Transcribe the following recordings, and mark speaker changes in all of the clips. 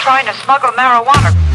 Speaker 1: trying to smuggle marijuana.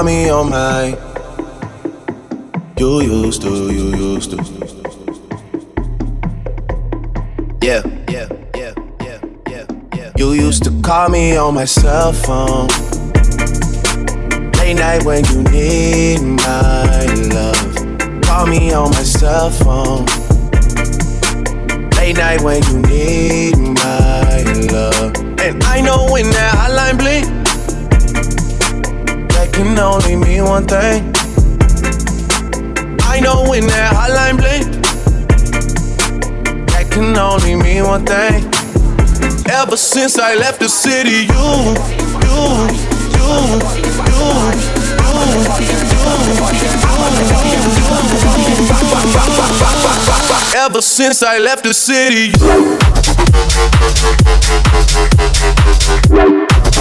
Speaker 2: Call
Speaker 3: me on my. You used to, you used to. Yeah, yeah, yeah, yeah, yeah, yeah. You used to call me on my cell phone. Late night when you need my love. Call me on my cell phone. Late night when you need my love. And I know when that hotline bling can only mean one thing. I know when that hotline bling, that can only mean one thing. Ever since I left the city, you, you, you, you, you, you. Ever since I left the city. check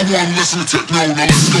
Speaker 4: Come on, listen to techno, Now let's go.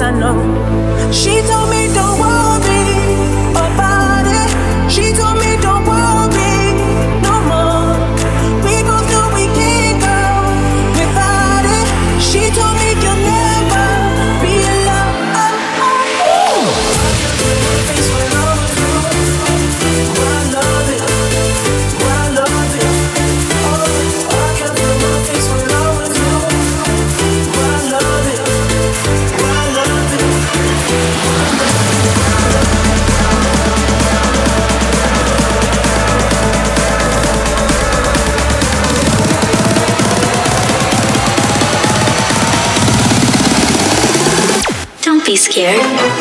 Speaker 1: I
Speaker 5: know. She told Don't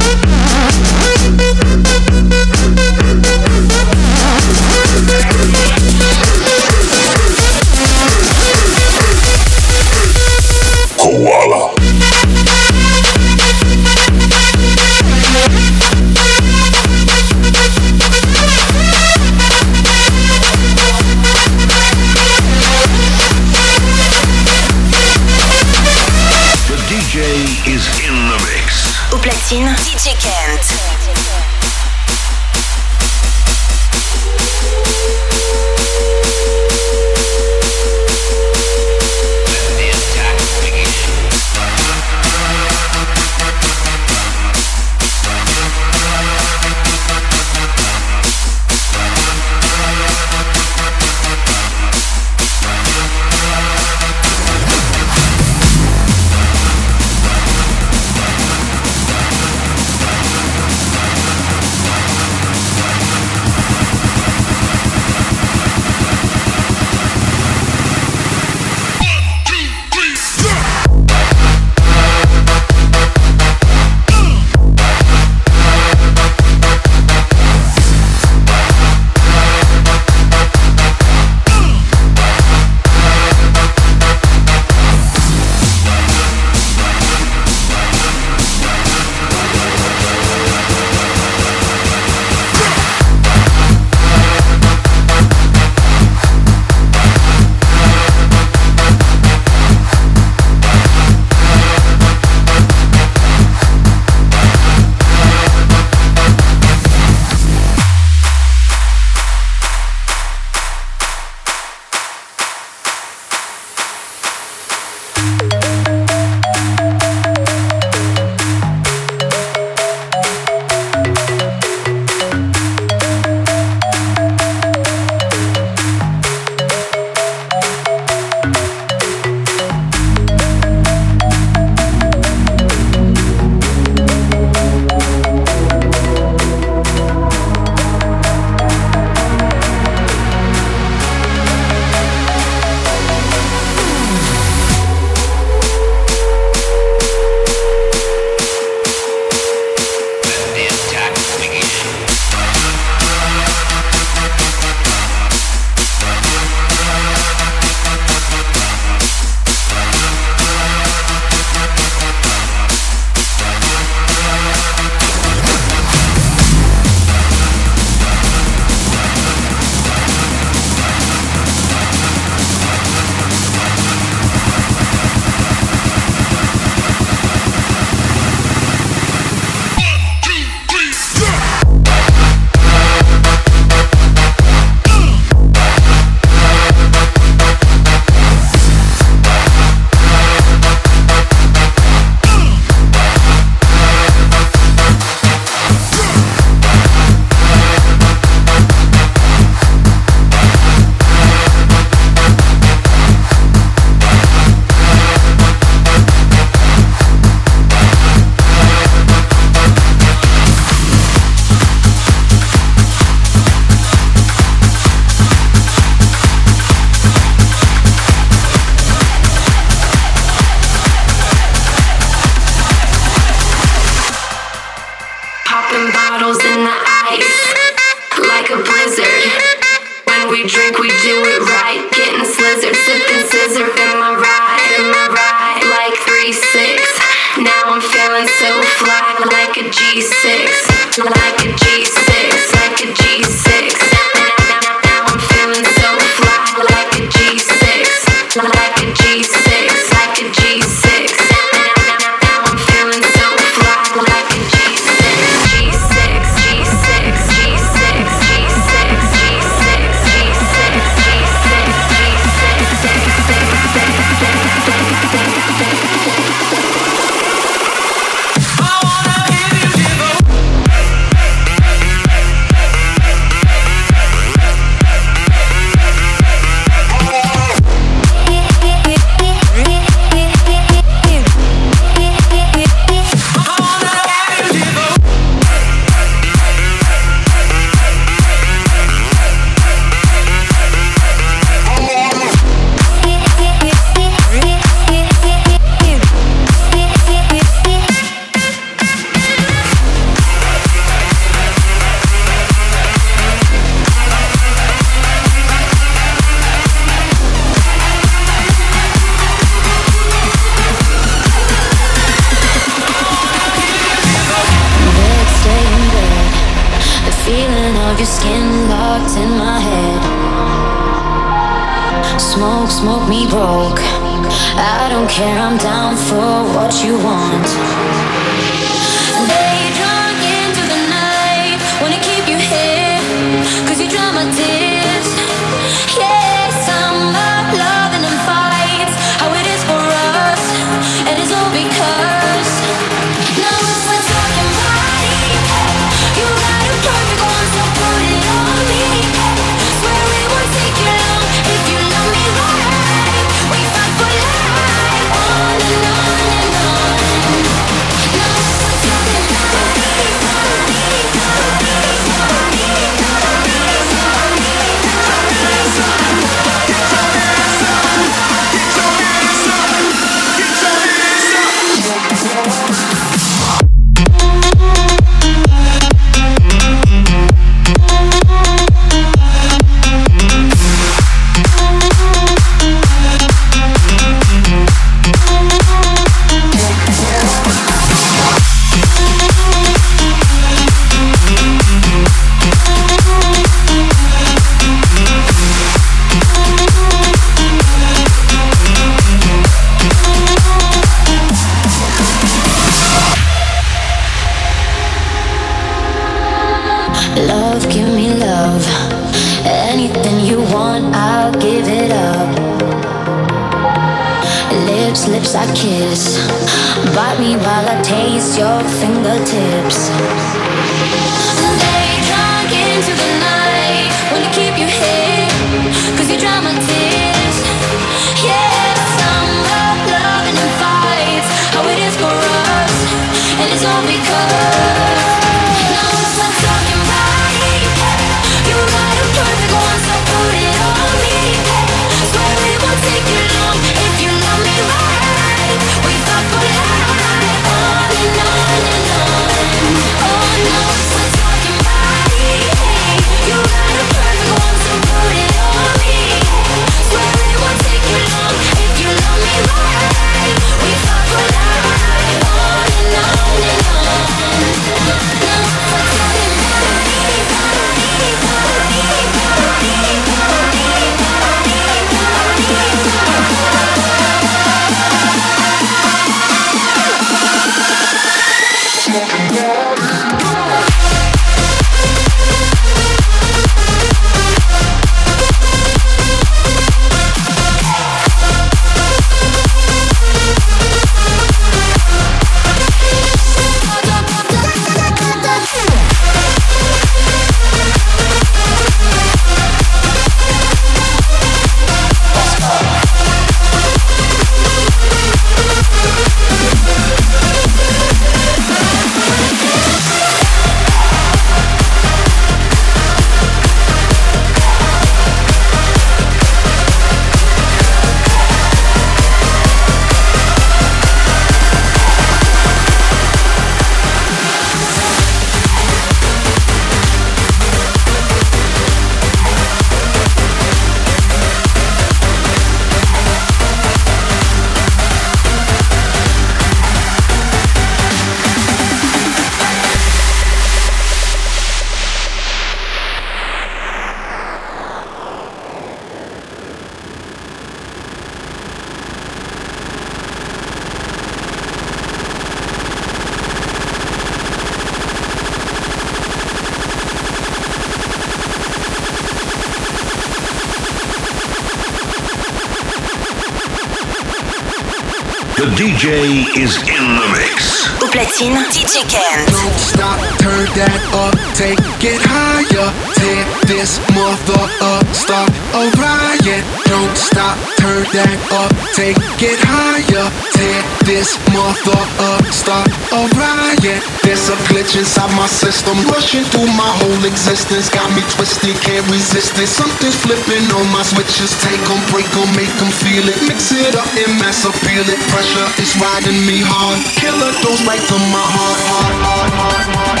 Speaker 5: Don't
Speaker 6: stop, turn that up, take it higher. Tear this mother up, start a riot. Don't stop, turn that up, take it higher. Tear this mother up, start a riot. There's a glitch inside my system, rushing through my whole existence. Got me twisted, can't resist it. Something's flipping on my switches. Take them, break them, make them feel it. Mix it up and mass appeal it. Pressure is riding me hard. Killer goes right to my heart, heart, heart, heart, heart.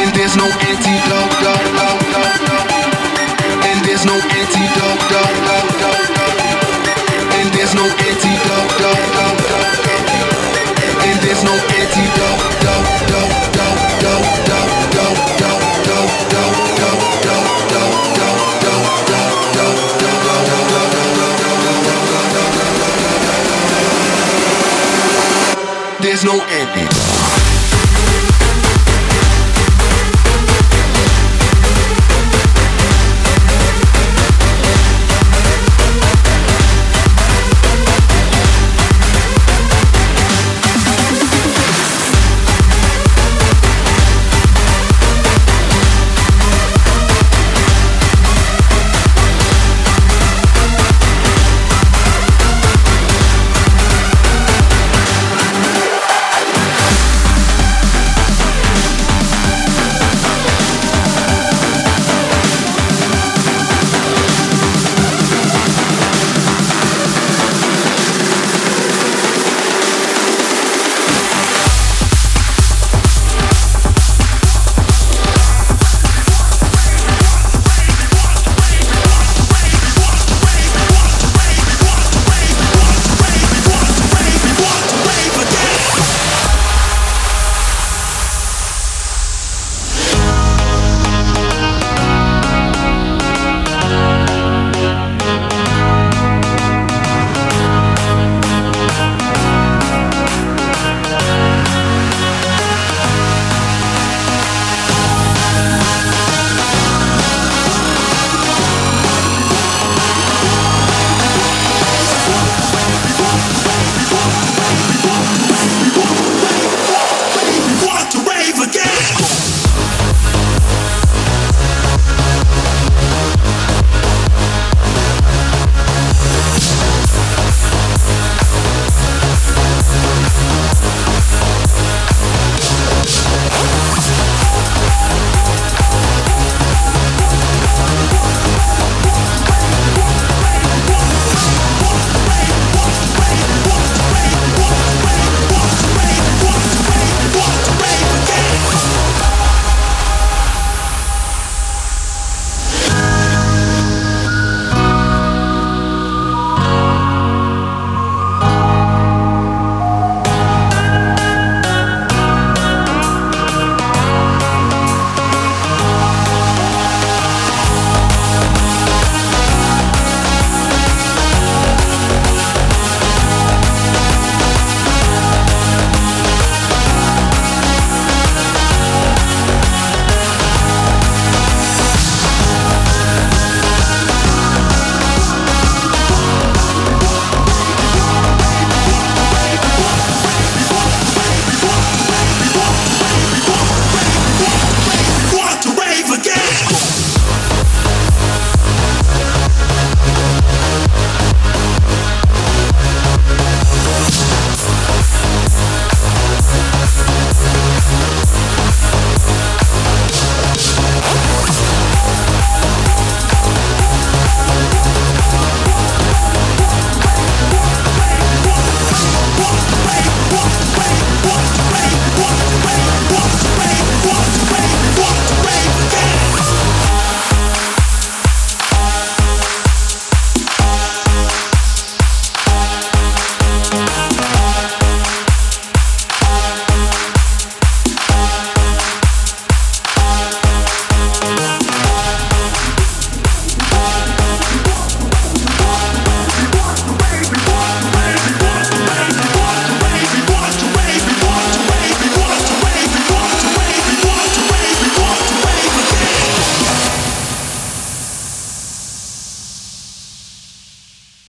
Speaker 6: And there's no antidote, do, do, do, do. And there's no antidote, do, do, do, do. And there's no antidote, do, do, do, do there's no antidote. There's no antidote.